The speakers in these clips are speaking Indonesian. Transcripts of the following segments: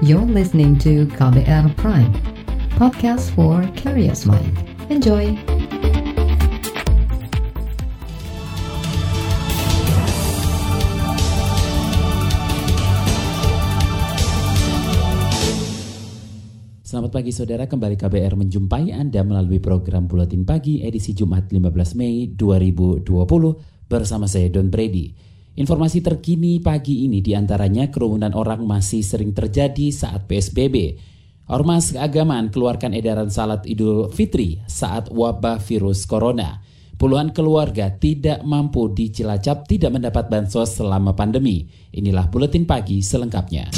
You're listening to KBR Prime, podcast for curious mind. Enjoy! Selamat pagi saudara, kembali KBR menjumpai Anda melalui program Buletin Pagi edisi Jumat 15 Mei 2020 bersama saya Don Brady. Informasi terkini pagi ini di antaranya kerumunan orang masih sering terjadi saat PSBB. Ormas keagamaan keluarkan edaran salat Idul Fitri saat wabah virus corona. Puluhan keluarga tidak mampu di Cilacap tidak mendapat bansos selama pandemi. Inilah Buletin Pagi selengkapnya.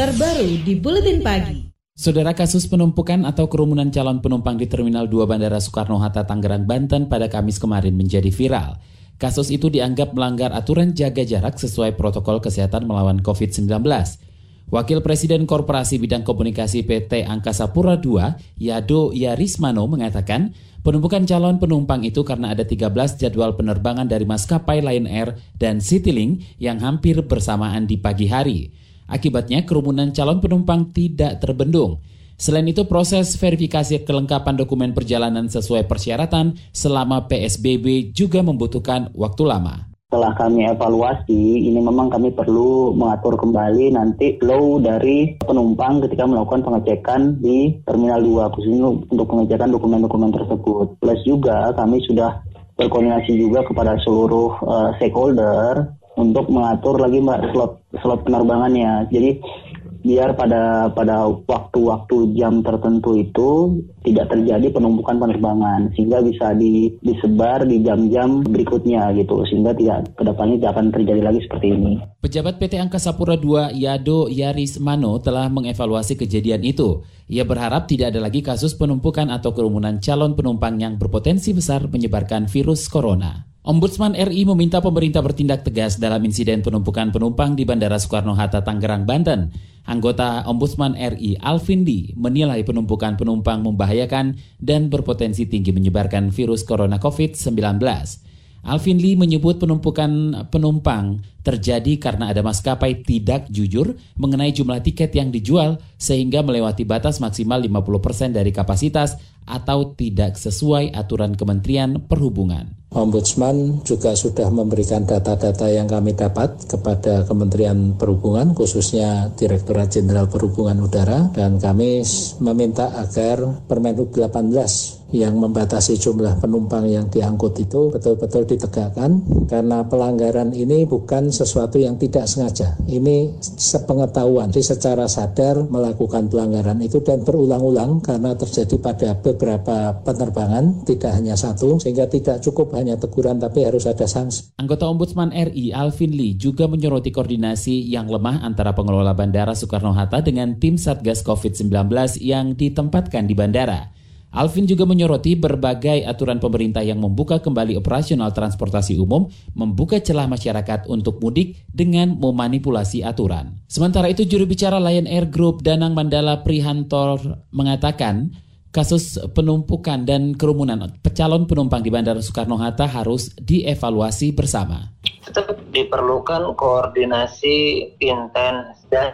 Terbaru di Buletin Pagi. Saudara kasus penumpukan atau kerumunan calon penumpang di Terminal 2 Bandara Soekarno-Hatta Tangerang, Banten pada Kamis kemarin menjadi viral. Kasus itu dianggap melanggar aturan jaga jarak sesuai protokol kesehatan melawan COVID-19. Wakil Presiden Korporasi Bidang Komunikasi PT Angkasa Pura II, Yado Yarismano mengatakan, penumpukan calon penumpang itu karena ada 13 jadwal penerbangan dari maskapai Lion Air dan Citylink yang hampir bersamaan di pagi hari. Akibatnya kerumunan calon penumpang tidak terbendung. Selain itu proses verifikasi kelengkapan dokumen perjalanan sesuai persyaratan selama PSBB juga membutuhkan waktu lama. Setelah kami evaluasi, ini memang kami perlu mengatur kembali nanti flow dari penumpang ketika melakukan pengecekan di Terminal 2, khususnya untuk pengecekan dokumen-dokumen tersebut. Plus juga kami sudah berkoordinasi juga kepada seluruh uh, stakeholder untuk mengatur lagi mbak slot slot penerbangannya. Jadi biar pada pada waktu-waktu jam tertentu itu tidak terjadi penumpukan penerbangan sehingga bisa di, disebar di jam-jam berikutnya gitu sehingga tidak ke depannya tidak akan terjadi lagi seperti ini. Pejabat PT Angkasa Pura II Yado Yaris Mano telah mengevaluasi kejadian itu. Ia berharap tidak ada lagi kasus penumpukan atau kerumunan calon penumpang yang berpotensi besar menyebarkan virus corona. Ombudsman RI meminta pemerintah bertindak tegas dalam insiden penumpukan penumpang di Bandara Soekarno-Hatta, Tangerang, Banten. Anggota Ombudsman RI Alvin Lee menilai penumpukan penumpang membahayakan dan berpotensi tinggi menyebarkan virus corona COVID-19. Alvin Lee menyebut penumpukan penumpang terjadi karena ada maskapai tidak jujur mengenai jumlah tiket yang dijual sehingga melewati batas maksimal 50% dari kapasitas atau tidak sesuai aturan Kementerian Perhubungan. Ombudsman juga sudah memberikan data-data yang kami dapat kepada Kementerian Perhubungan, khususnya Direktorat Jenderal Perhubungan Udara, dan kami meminta agar Permenhub 18 yang membatasi jumlah penumpang yang diangkut itu betul-betul ditegakkan karena pelanggaran ini bukan sesuatu yang tidak sengaja. Ini sepengetahuan, jadi secara sadar melakukan pelanggaran itu dan berulang-ulang karena terjadi pada beberapa penerbangan, tidak hanya satu, sehingga tidak cukup hanya teguran tapi harus ada sanksi. Anggota Ombudsman RI Alvin Lee juga menyoroti koordinasi yang lemah antara pengelola Bandara Soekarno-Hatta dengan tim Satgas COVID-19 yang ditempatkan di bandara. Alvin juga menyoroti berbagai aturan pemerintah yang membuka kembali operasional transportasi umum, membuka celah masyarakat untuk mudik dengan memanipulasi aturan. Sementara itu juru bicara Lion Air Group Danang Mandala Prihantor mengatakan kasus penumpukan dan kerumunan pecalon penumpang di Bandara Soekarno-Hatta harus dievaluasi bersama. Tetap diperlukan koordinasi intens dan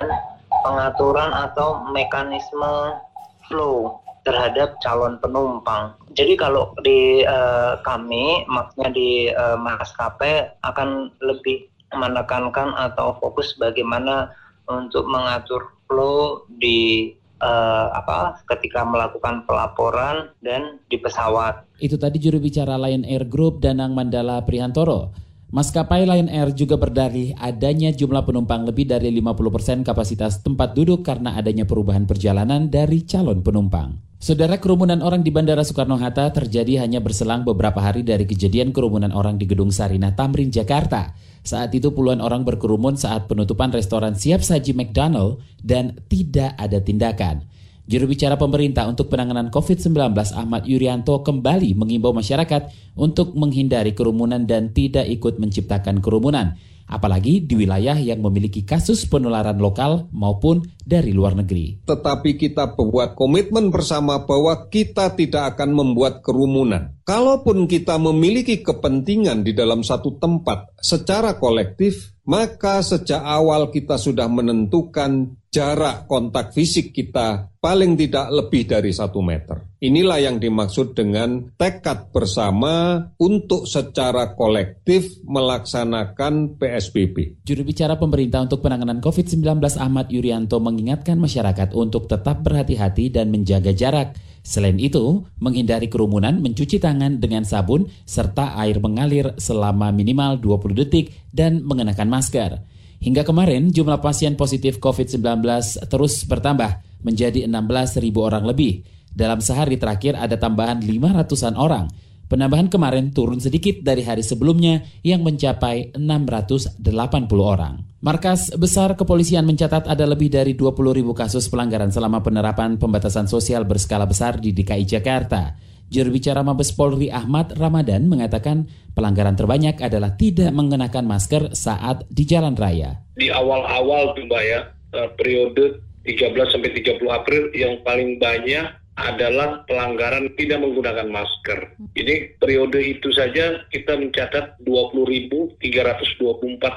pengaturan atau mekanisme flow terhadap calon penumpang. Jadi kalau di uh, kami, maksudnya di uh, maskapai akan lebih menekankan atau fokus bagaimana untuk mengatur flow di uh, apa ketika melakukan pelaporan dan di pesawat. Itu tadi juru bicara Lion Air Group Danang Mandala Prihantoro. Maskapai Lion Air juga berdalih adanya jumlah penumpang lebih dari 50% kapasitas tempat duduk karena adanya perubahan perjalanan dari calon penumpang. Saudara kerumunan orang di Bandara Soekarno-Hatta terjadi hanya berselang beberapa hari dari kejadian kerumunan orang di Gedung Sarinah Tamrin, Jakarta. Saat itu puluhan orang berkerumun saat penutupan restoran siap saji McDonald dan tidak ada tindakan. Juru bicara pemerintah untuk penanganan COVID-19 Ahmad Yuryanto kembali mengimbau masyarakat untuk menghindari kerumunan dan tidak ikut menciptakan kerumunan. Apalagi di wilayah yang memiliki kasus penularan lokal maupun dari luar negeri. Tetapi kita buat komitmen bersama bahwa kita tidak akan membuat kerumunan. Kalaupun kita memiliki kepentingan di dalam satu tempat secara kolektif, maka sejak awal kita sudah menentukan jarak kontak fisik kita paling tidak lebih dari satu meter. Inilah yang dimaksud dengan tekad bersama untuk secara kolektif melaksanakan PSBB. Juru bicara pemerintah untuk penanganan COVID-19 Ahmad Yuryanto mengingatkan masyarakat untuk tetap berhati-hati dan menjaga jarak. Selain itu, menghindari kerumunan, mencuci tangan dengan sabun, serta air mengalir selama minimal 20 detik dan mengenakan masker. Hingga kemarin, jumlah pasien positif COVID-19 terus bertambah menjadi 16.000 orang lebih. Dalam sehari terakhir ada tambahan 500-an orang. Penambahan kemarin turun sedikit dari hari sebelumnya yang mencapai 680 orang. Markas Besar Kepolisian mencatat ada lebih dari 20 ribu kasus pelanggaran selama penerapan pembatasan sosial berskala besar di DKI Jakarta. Juru bicara Mabes Polri Ahmad Ramadan mengatakan pelanggaran terbanyak adalah tidak mengenakan masker saat di jalan raya. Di awal-awal tuh Mbak ya, eh, periode 13 sampai 30 April yang paling banyak adalah pelanggaran tidak menggunakan masker. Ini periode itu saja kita mencatat 20.324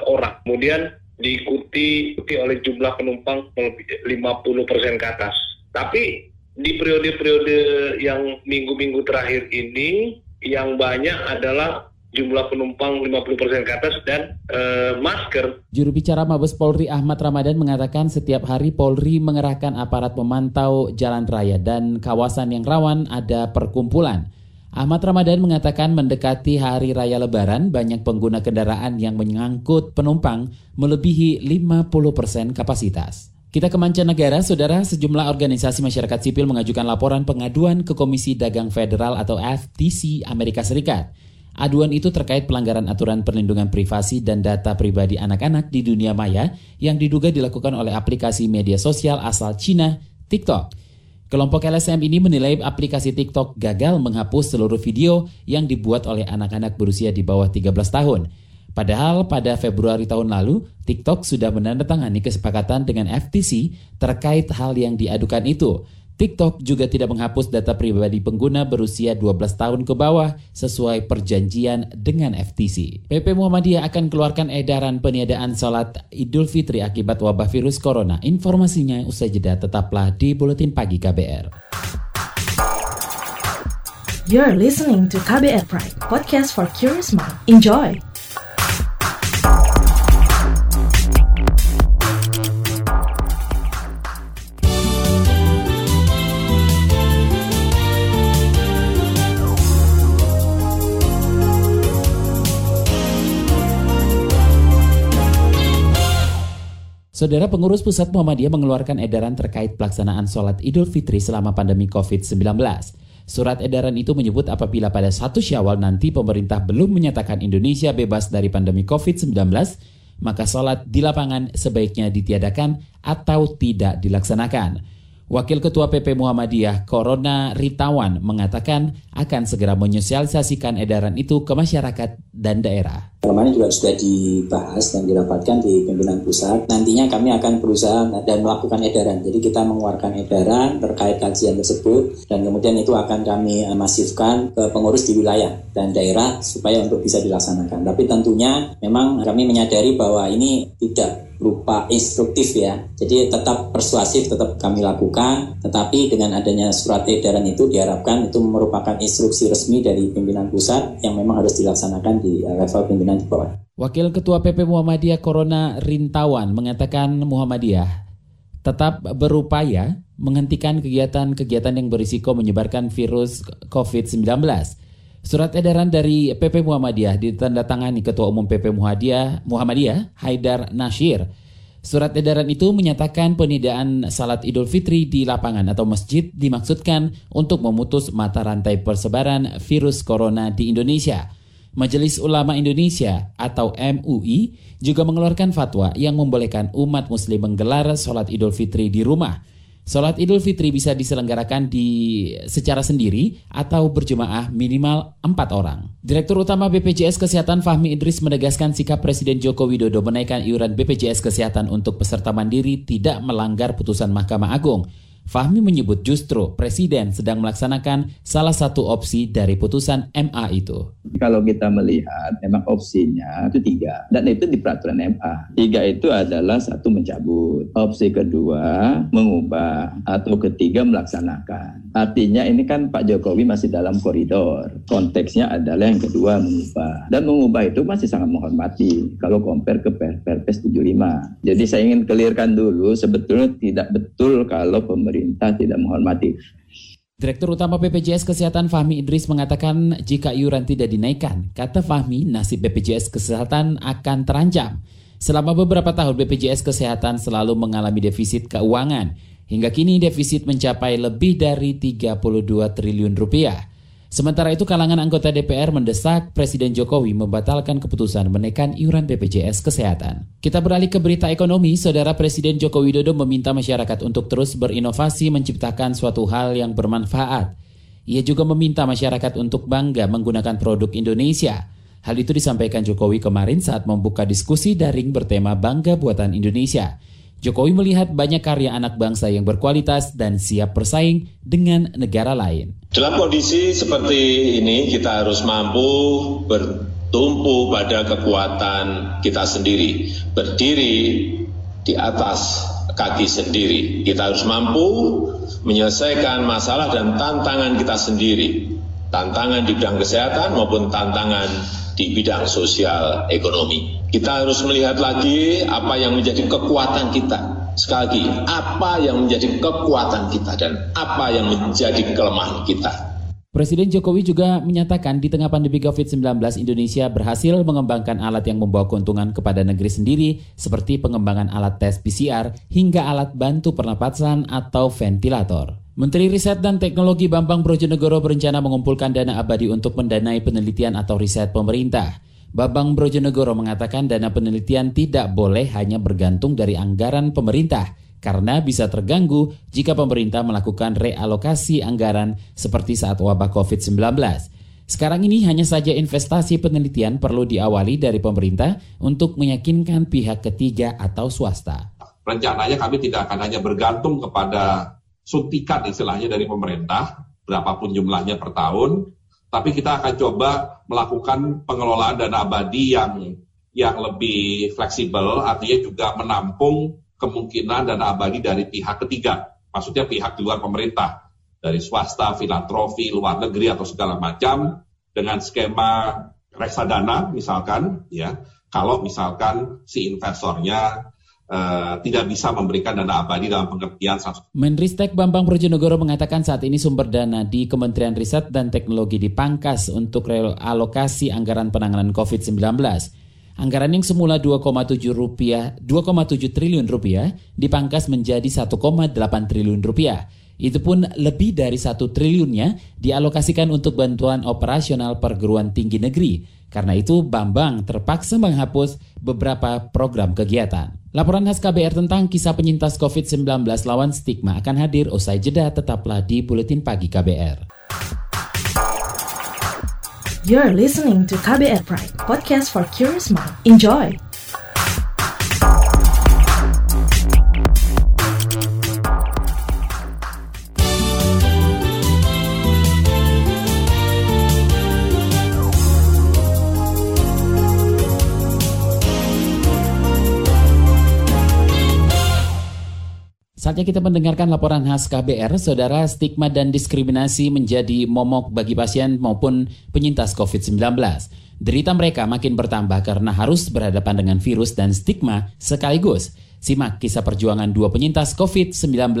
orang. Kemudian diikuti oleh jumlah penumpang 50% ke atas. Tapi di periode-periode yang minggu-minggu terakhir ini yang banyak adalah jumlah penumpang 50% ke atas dan e, masker. Juru bicara Mabes Polri Ahmad Ramadan mengatakan setiap hari Polri mengerahkan aparat memantau jalan raya dan kawasan yang rawan ada perkumpulan. Ahmad Ramadan mengatakan mendekati hari raya lebaran banyak pengguna kendaraan yang mengangkut penumpang melebihi 50% kapasitas. Kita ke mancanegara, saudara, sejumlah organisasi masyarakat sipil mengajukan laporan pengaduan ke Komisi Dagang Federal atau FTC Amerika Serikat. Aduan itu terkait pelanggaran aturan perlindungan privasi dan data pribadi anak-anak di dunia maya yang diduga dilakukan oleh aplikasi media sosial asal Cina, TikTok. Kelompok LSM ini menilai aplikasi TikTok gagal menghapus seluruh video yang dibuat oleh anak-anak berusia di bawah 13 tahun. Padahal pada Februari tahun lalu, TikTok sudah menandatangani kesepakatan dengan FTC terkait hal yang diadukan itu. TikTok juga tidak menghapus data pribadi pengguna berusia 12 tahun ke bawah sesuai perjanjian dengan FTC. PP Muhammadiyah akan keluarkan edaran peniadaan salat Idul Fitri akibat wabah virus corona. Informasinya usai jeda tetaplah di Buletin Pagi KBR. You're listening to KBR Pride, podcast for curious mind. Enjoy! Saudara pengurus pusat Muhammadiyah mengeluarkan edaran terkait pelaksanaan sholat Idul Fitri selama pandemi COVID-19. Surat edaran itu menyebut apabila pada satu syawal nanti pemerintah belum menyatakan Indonesia bebas dari pandemi COVID-19, maka sholat di lapangan sebaiknya ditiadakan atau tidak dilaksanakan. Wakil Ketua PP Muhammadiyah Corona Ritawan mengatakan akan segera menyosialisasikan edaran itu ke masyarakat dan daerah. Kemarin juga sudah dibahas dan dirapatkan di pimpinan pusat. Nantinya kami akan berusaha dan melakukan edaran. Jadi kita mengeluarkan edaran terkait kajian tersebut dan kemudian itu akan kami eh, masifkan ke pengurus di wilayah dan daerah supaya untuk bisa dilaksanakan. Tapi tentunya memang kami menyadari bahwa ini tidak berupa instruktif ya. Jadi tetap persuasif tetap kami lakukan, tetapi dengan adanya surat edaran itu diharapkan itu merupakan instruksi resmi dari pimpinan pusat yang memang harus dilaksanakan di eh, level pimpinan di bawah. Wakil Ketua PP Muhammadiyah Corona Rintawan mengatakan Muhammadiyah tetap berupaya menghentikan kegiatan-kegiatan yang berisiko menyebarkan virus COVID-19. Surat edaran dari PP Muhammadiyah ditandatangani Ketua Umum PP Muhammadiyah, Muhammadiyah Haidar Nashir. Surat edaran itu menyatakan penidaan salat Idul Fitri di lapangan atau masjid dimaksudkan untuk memutus mata rantai persebaran virus corona di Indonesia. Majelis Ulama Indonesia atau MUI juga mengeluarkan fatwa yang membolehkan umat muslim menggelar sholat idul fitri di rumah. Sholat Idul Fitri bisa diselenggarakan di secara sendiri atau berjemaah minimal empat orang. Direktur Utama BPJS Kesehatan Fahmi Idris menegaskan sikap Presiden Joko Widodo menaikkan iuran BPJS Kesehatan untuk peserta mandiri tidak melanggar putusan Mahkamah Agung. Fahmi menyebut justru Presiden sedang melaksanakan salah satu opsi dari putusan MA itu. Kalau kita melihat memang opsinya itu tiga dan itu di peraturan MA. Tiga itu adalah satu mencabut, opsi kedua mengubah atau ketiga melaksanakan. Artinya ini kan Pak Jokowi masih dalam koridor. Konteksnya adalah yang kedua mengubah dan mengubah itu masih sangat menghormati kalau compare ke Perpres 75. Jadi saya ingin kelirkan dulu sebetulnya tidak betul kalau pemerintah pemerintah tidak menghormati. Direktur Utama BPJS Kesehatan Fahmi Idris mengatakan jika iuran tidak dinaikkan, kata Fahmi, nasib BPJS Kesehatan akan terancam. Selama beberapa tahun BPJS Kesehatan selalu mengalami defisit keuangan. Hingga kini defisit mencapai lebih dari 32 triliun rupiah. Sementara itu kalangan anggota DPR mendesak Presiden Jokowi membatalkan keputusan menaikkan iuran BPJS Kesehatan. Kita beralih ke berita ekonomi, Saudara Presiden Joko Widodo meminta masyarakat untuk terus berinovasi menciptakan suatu hal yang bermanfaat. Ia juga meminta masyarakat untuk bangga menggunakan produk Indonesia. Hal itu disampaikan Jokowi kemarin saat membuka diskusi daring bertema Bangga Buatan Indonesia. Jokowi melihat banyak karya anak bangsa yang berkualitas dan siap bersaing dengan negara lain. Dalam kondisi seperti ini, kita harus mampu bertumpu pada kekuatan kita sendiri, berdiri di atas kaki sendiri. Kita harus mampu menyelesaikan masalah dan tantangan kita sendiri, tantangan di bidang kesehatan maupun tantangan di bidang sosial ekonomi. Kita harus melihat lagi apa yang menjadi kekuatan kita. Sekali lagi, apa yang menjadi kekuatan kita dan apa yang menjadi kelemahan kita. Presiden Jokowi juga menyatakan di tengah pandemi COVID-19 Indonesia berhasil mengembangkan alat yang membawa keuntungan kepada negeri sendiri seperti pengembangan alat tes PCR hingga alat bantu pernapasan atau ventilator. Menteri Riset dan Teknologi Bambang Brojonegoro berencana mengumpulkan dana abadi untuk mendanai penelitian atau riset pemerintah. Babang Brojonegoro mengatakan dana penelitian tidak boleh hanya bergantung dari anggaran pemerintah karena bisa terganggu jika pemerintah melakukan realokasi anggaran seperti saat wabah COVID-19. Sekarang ini hanya saja investasi penelitian perlu diawali dari pemerintah untuk meyakinkan pihak ketiga atau swasta. Rencananya kami tidak akan hanya bergantung kepada suntikan istilahnya dari pemerintah, berapapun jumlahnya per tahun, tapi kita akan coba melakukan pengelolaan dana abadi yang yang lebih fleksibel, artinya juga menampung kemungkinan dana abadi dari pihak ketiga, maksudnya pihak di luar pemerintah, dari swasta, filantropi, luar negeri atau segala macam dengan skema reksadana misalkan, ya, kalau misalkan si investornya uh, tidak bisa memberikan dana abadi dalam pengertian Menristek Bambang Brojonegoro mengatakan saat ini sumber dana di Kementerian Riset dan Teknologi dipangkas untuk realokasi anggaran penanganan COVID-19. Anggaran yang semula 2,7 rupiah, 2,7 triliun rupiah dipangkas menjadi 1,8 triliun rupiah. Itu pun lebih dari satu triliunnya dialokasikan untuk bantuan operasional perguruan tinggi negeri. Karena itu Bambang terpaksa menghapus beberapa program kegiatan. Laporan khas KBR tentang kisah penyintas COVID-19 lawan stigma akan hadir usai jeda tetaplah di Buletin Pagi KBR. You're listening to KBR Pride, podcast for curious mind. Enjoy! Saatnya kita mendengarkan laporan khas KBR, Saudara stigma dan diskriminasi menjadi momok bagi pasien maupun penyintas COVID-19. Derita mereka makin bertambah karena harus berhadapan dengan virus dan stigma sekaligus. Simak kisah perjuangan dua penyintas COVID-19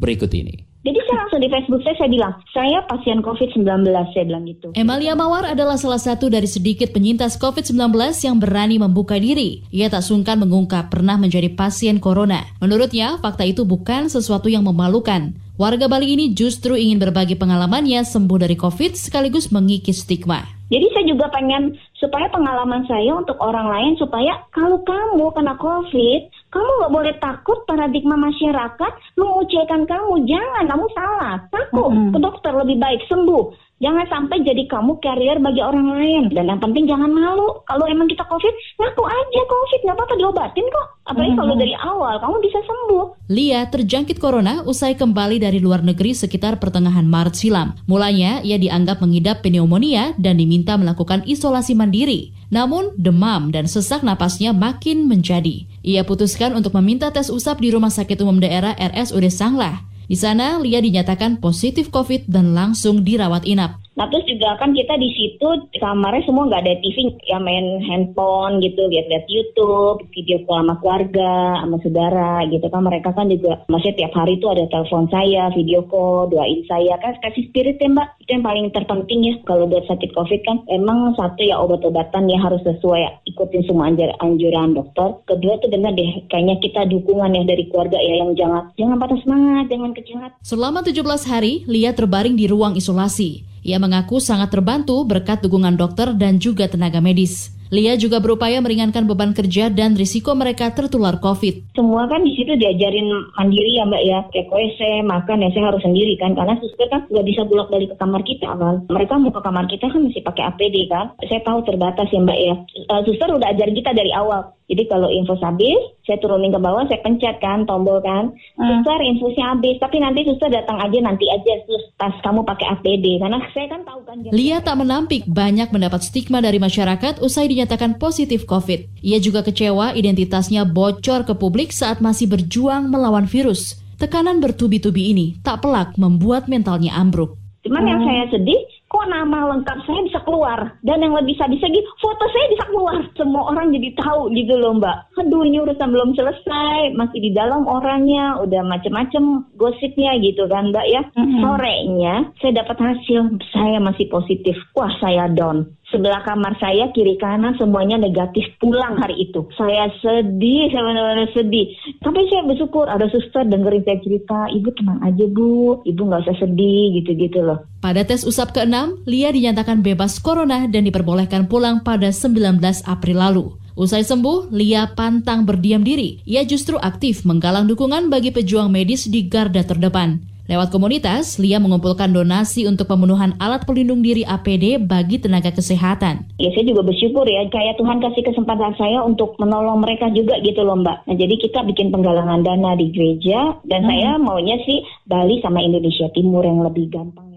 berikut ini. Jadi saya langsung di Facebook saya, saya bilang, saya pasien COVID-19, saya bilang gitu. Emalia Mawar adalah salah satu dari sedikit penyintas COVID-19 yang berani membuka diri. Ia tak sungkan mengungkap pernah menjadi pasien corona. Menurutnya, fakta itu bukan sesuatu yang memalukan. Warga Bali ini justru ingin berbagi pengalamannya sembuh dari COVID sekaligus mengikis stigma. Jadi saya juga pengen supaya pengalaman saya untuk orang lain supaya kalau kamu kena COVID, Kamu nggak boleh takut paradigma masyarakat mengucilkan kamu. Jangan, kamu salah. Takut mm -hmm. ke dokter lebih baik sembuh. Jangan sampai jadi kamu carrier bagi orang lain. Dan yang penting jangan malu. Kalau emang kita COVID, ngaku aja COVID. Nggak apa-apa diobatin kok. Apalagi kalau dari awal, kamu bisa sembuh. Lia terjangkit corona usai kembali dari luar negeri sekitar pertengahan Maret silam. Mulanya, ia dianggap mengidap pneumonia dan diminta melakukan isolasi mandiri. Namun, demam dan sesak napasnya makin menjadi. Ia putuskan untuk meminta tes usap di Rumah Sakit Umum Daerah RSUD Sanglah. Di sana, Lia dinyatakan positif COVID dan langsung dirawat inap. Nah terus juga kan kita di situ kamarnya semua nggak ada TV, ya main handphone gitu, lihat-lihat YouTube, video call sama keluarga, sama saudara gitu kan. Mereka kan juga masih tiap hari itu ada telepon saya, video call, doain saya kan kasih spirit ya mbak. Itu yang paling terpenting ya kalau buat sakit COVID kan. Emang satu ya obat-obatan ya harus sesuai ikutin semua anjuran dokter. Kedua tuh benar deh kayaknya kita dukungan ya dari keluarga ya yang jangan jangan patah semangat, jangan kecil hati. Selama 17 hari, Lia terbaring di ruang isolasi. Ia mengaku sangat terbantu berkat dukungan dokter dan juga tenaga medis. Lia juga berupaya meringankan beban kerja dan risiko mereka tertular COVID. Semua kan di situ diajarin mandiri ya Mbak ya, kayak WC, makan ya saya harus sendiri kan, karena suster kan nggak bisa bulak balik ke kamar kita kan. Mereka mau ke kamar kita kan masih pakai APD kan. Saya tahu terbatas ya Mbak ya. Uh, suster udah ajarin kita dari awal. Jadi kalau infus habis, saya turunin ke bawah, saya pencet kan tombol kan. Hmm. Suster infusnya habis, tapi nanti suster datang aja nanti aja sus pas kamu pakai APD karena saya kan tahu kan. Lia tak menampik banyak mendapat stigma dari masyarakat usai dinyatakan positif COVID. Ia juga kecewa identitasnya bocor ke publik saat masih berjuang melawan virus. Tekanan bertubi-tubi ini tak pelak membuat mentalnya ambruk. Cuman yang saya sedih, kok nama lengkap saya bisa keluar? Dan yang lebih sadis lagi, foto saya bisa keluar. Semua orang jadi tahu gitu loh mbak. Aduh ini urusan belum selesai, masih di dalam orangnya, udah macem-macem gosipnya gitu kan mbak ya. Hmm. Sorenya, saya dapat hasil, saya masih positif. Wah saya down sebelah kamar saya kiri kanan semuanya negatif pulang hari itu. Saya sedih, saya benar-benar sedih. Tapi saya bersyukur ada suster dengerin saya cerita, ibu tenang aja bu, ibu nggak usah sedih gitu-gitu loh. Pada tes usap ke-6, Lia dinyatakan bebas corona dan diperbolehkan pulang pada 19 April lalu. Usai sembuh, Lia pantang berdiam diri. Ia justru aktif menggalang dukungan bagi pejuang medis di garda terdepan. Lewat komunitas, Lia mengumpulkan donasi untuk pemenuhan alat pelindung diri APD bagi tenaga kesehatan. Ya saya juga bersyukur ya, kayak Tuhan kasih kesempatan saya untuk menolong mereka juga gitu loh Mbak. Nah jadi kita bikin penggalangan dana di gereja dan hmm. saya maunya sih Bali sama Indonesia Timur yang lebih gampang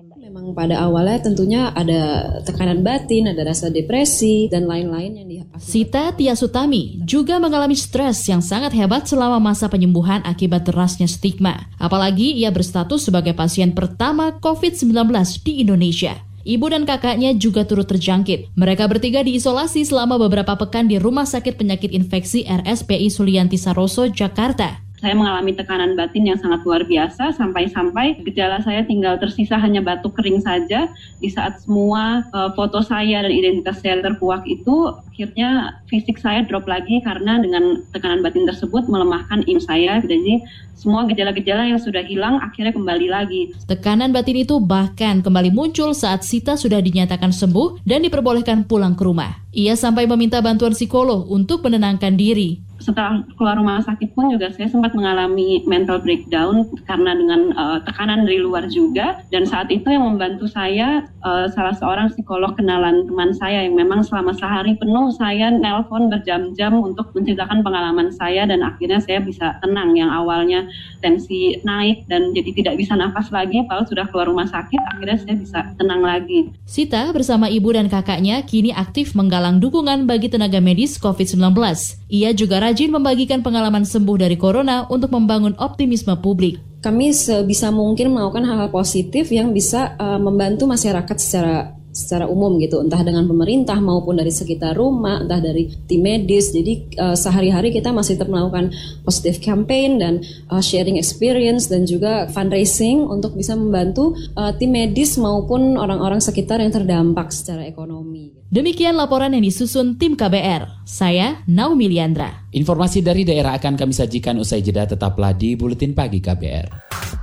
memang pada awalnya tentunya ada tekanan batin, ada rasa depresi, dan lain-lain yang dihadapi. Sita Tia Sutami juga mengalami stres yang sangat hebat selama masa penyembuhan akibat derasnya stigma. Apalagi ia berstatus sebagai pasien pertama COVID-19 di Indonesia. Ibu dan kakaknya juga turut terjangkit. Mereka bertiga diisolasi selama beberapa pekan di Rumah Sakit Penyakit Infeksi RSPI Sulianti Saroso, Jakarta saya mengalami tekanan batin yang sangat luar biasa sampai-sampai gejala saya tinggal tersisa hanya batuk kering saja di saat semua uh, foto saya dan identitas saya terkuak itu akhirnya fisik saya drop lagi karena dengan tekanan batin tersebut melemahkan imun saya jadi semua gejala-gejala yang sudah hilang akhirnya kembali lagi. Tekanan batin itu bahkan kembali muncul saat Sita sudah dinyatakan sembuh dan diperbolehkan pulang ke rumah. Ia sampai meminta bantuan psikolog untuk menenangkan diri setelah keluar rumah sakit pun juga saya sempat mengalami mental breakdown karena dengan uh, tekanan dari luar juga dan saat itu yang membantu saya uh, salah seorang psikolog kenalan teman saya yang memang selama sehari penuh saya nelpon berjam-jam untuk menceritakan pengalaman saya dan akhirnya saya bisa tenang yang awalnya tensi naik dan jadi tidak bisa nafas lagi kalau sudah keluar rumah sakit akhirnya saya bisa tenang lagi. Sita bersama ibu dan kakaknya kini aktif menggalang dukungan bagi tenaga medis COVID-19. Ia juga rajin membagikan pengalaman sembuh dari corona untuk membangun optimisme publik. Kami sebisa mungkin melakukan hal-hal positif yang bisa uh, membantu masyarakat secara secara umum gitu entah dengan pemerintah maupun dari sekitar rumah entah dari tim medis jadi uh, sehari-hari kita masih tetap melakukan positive campaign dan uh, sharing experience dan juga fundraising untuk bisa membantu uh, tim medis maupun orang-orang sekitar yang terdampak secara ekonomi. Demikian laporan yang disusun tim KBR. Saya Naomi Liandra. Informasi dari daerah akan kami sajikan usai jeda tetaplah di Buletin Pagi KBR.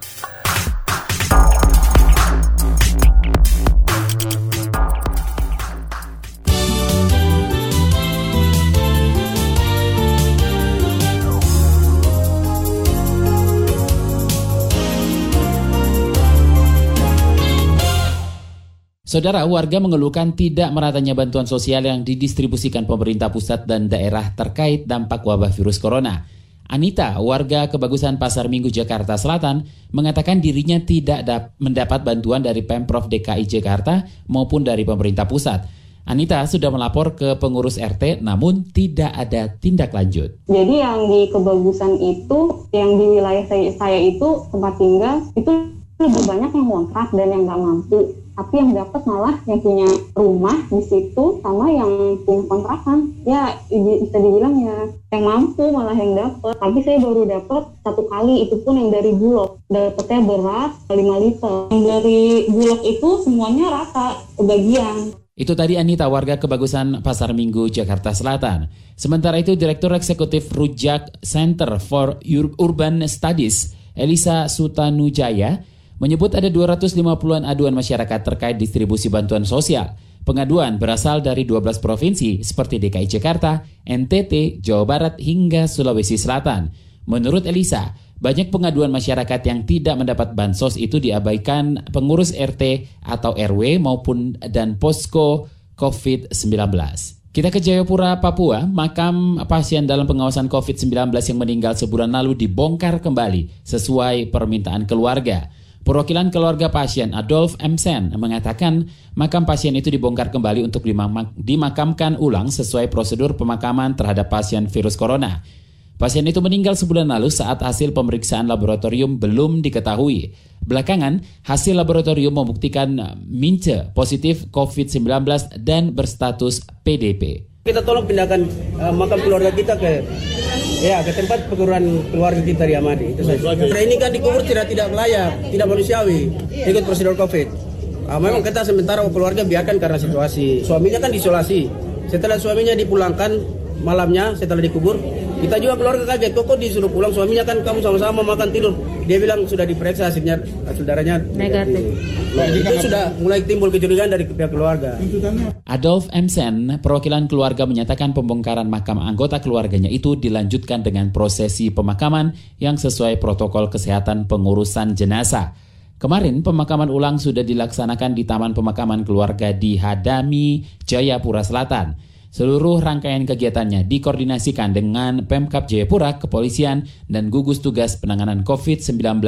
Saudara, warga mengeluhkan tidak meratanya bantuan sosial yang didistribusikan pemerintah pusat dan daerah terkait dampak wabah virus corona. Anita, warga kebagusan Pasar Minggu Jakarta Selatan, mengatakan dirinya tidak mendapat bantuan dari Pemprov DKI Jakarta maupun dari pemerintah pusat. Anita sudah melapor ke pengurus RT namun tidak ada tindak lanjut. Jadi yang di kebagusan itu, yang di wilayah saya, saya itu tempat tinggal, itu lebih banyak yang ngontrak dan yang nggak mampu tapi yang dapat malah yang punya rumah di situ sama yang punya kontrakan. Ya bisa dibilang ya yang mampu malah yang dapat tapi saya baru dapat satu kali itu pun yang dari bulog. Dapetnya beras 5 liter. Yang dari bulog itu semuanya rata kebagian. Itu tadi Anita, warga kebagusan Pasar Minggu, Jakarta Selatan. Sementara itu, Direktur Eksekutif Rujak Center for Urban Studies, Elisa Sutanujaya, menyebut ada 250-an aduan masyarakat terkait distribusi bantuan sosial. Pengaduan berasal dari 12 provinsi seperti DKI Jakarta, NTT, Jawa Barat, hingga Sulawesi Selatan. Menurut Elisa, banyak pengaduan masyarakat yang tidak mendapat bansos itu diabaikan pengurus RT atau RW maupun dan posko COVID-19. Kita ke Jayapura, Papua. Makam pasien dalam pengawasan COVID-19 yang meninggal sebulan lalu dibongkar kembali sesuai permintaan keluarga. Perwakilan keluarga pasien Adolf M. Sen mengatakan makam pasien itu dibongkar kembali untuk dimakamkan ulang sesuai prosedur pemakaman terhadap pasien virus corona. Pasien itu meninggal sebulan lalu saat hasil pemeriksaan laboratorium belum diketahui. Belakangan, hasil laboratorium membuktikan mince positif COVID-19 dan berstatus PDP. Kita tolong pindahkan uh, makam keluarga kita ke Ya, ke tempat pengururan keluarga kita di Amadi. Itu saja. Karena ini kan dikubur tidak tidak layak, tidak manusiawi, ikut prosedur COVID. Uh, memang kita sementara keluarga biarkan karena situasi. Suaminya kan diisolasi. Setelah suaminya dipulangkan malamnya setelah dikubur, kita juga keluarga kaget, kok, kok disuruh pulang suaminya kan kamu sama-sama makan tidur. Dia bilang sudah diperiksa hasilnya hasil darahnya negatif. Nah, itu sudah mulai timbul kecurigaan dari pihak keluarga. Adolf Emsen, perwakilan keluarga menyatakan pembongkaran makam anggota keluarganya itu dilanjutkan dengan prosesi pemakaman yang sesuai protokol kesehatan pengurusan jenazah. Kemarin pemakaman ulang sudah dilaksanakan di Taman Pemakaman Keluarga di Hadami, Jayapura Selatan. Seluruh rangkaian kegiatannya dikoordinasikan dengan Pemkap Jayapura, Kepolisian, dan gugus tugas penanganan COVID-19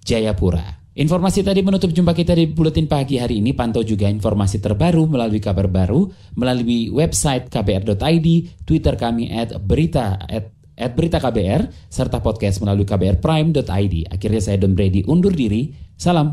Jayapura. Informasi tadi menutup jumpa kita di Buletin Pagi hari ini. Pantau juga informasi terbaru melalui kabar baru, melalui website kbr.id, Twitter kami at berita at, at berita KBR, serta podcast melalui kbrprime.id. Akhirnya saya Don Brady undur diri. Salam.